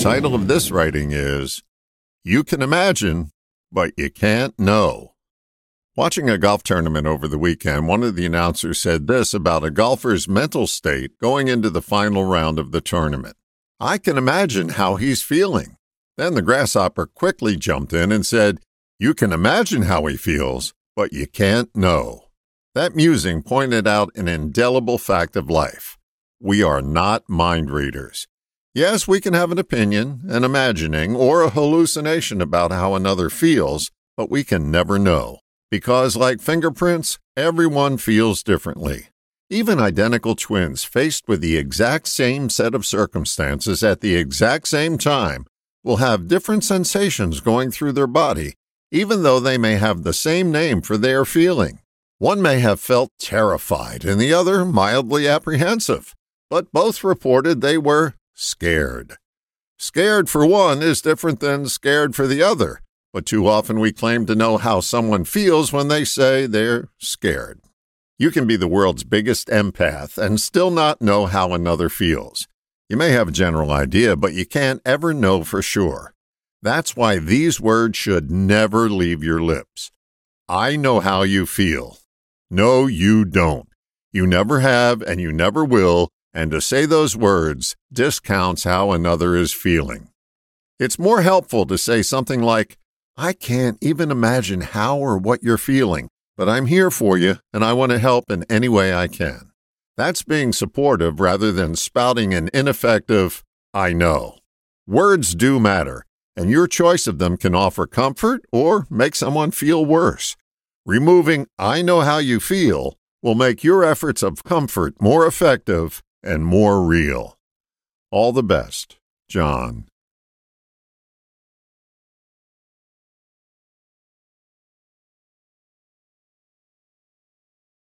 title of this writing is You Can Imagine, but You Can't Know. Watching a golf tournament over the weekend, one of the announcers said this about a golfer's mental state going into the final round of the tournament. I can imagine how he's feeling. Then the grasshopper quickly jumped in and said, You can imagine how he feels, but you can't know. That musing pointed out an indelible fact of life. We are not mind readers. Yes, we can have an opinion, an imagining, or a hallucination about how another feels, but we can never know. Because, like fingerprints, everyone feels differently. Even identical twins faced with the exact same set of circumstances at the exact same time will have different sensations going through their body, even though they may have the same name for their feeling. One may have felt terrified and the other mildly apprehensive, but both reported they were scared. Scared for one is different than scared for the other, but too often we claim to know how someone feels when they say they're scared. You can be the world's biggest empath and still not know how another feels. You may have a general idea, but you can't ever know for sure. That's why these words should never leave your lips. I know how you feel. No, you don't. You never have and you never will, and to say those words discounts how another is feeling. It's more helpful to say something like, I can't even imagine how or what you're feeling, but I'm here for you and I want to help in any way I can. That's being supportive rather than spouting an ineffective, I know. Words do matter, and your choice of them can offer comfort or make someone feel worse. Removing I know how you feel will make your efforts of comfort more effective and more real. All the best, John.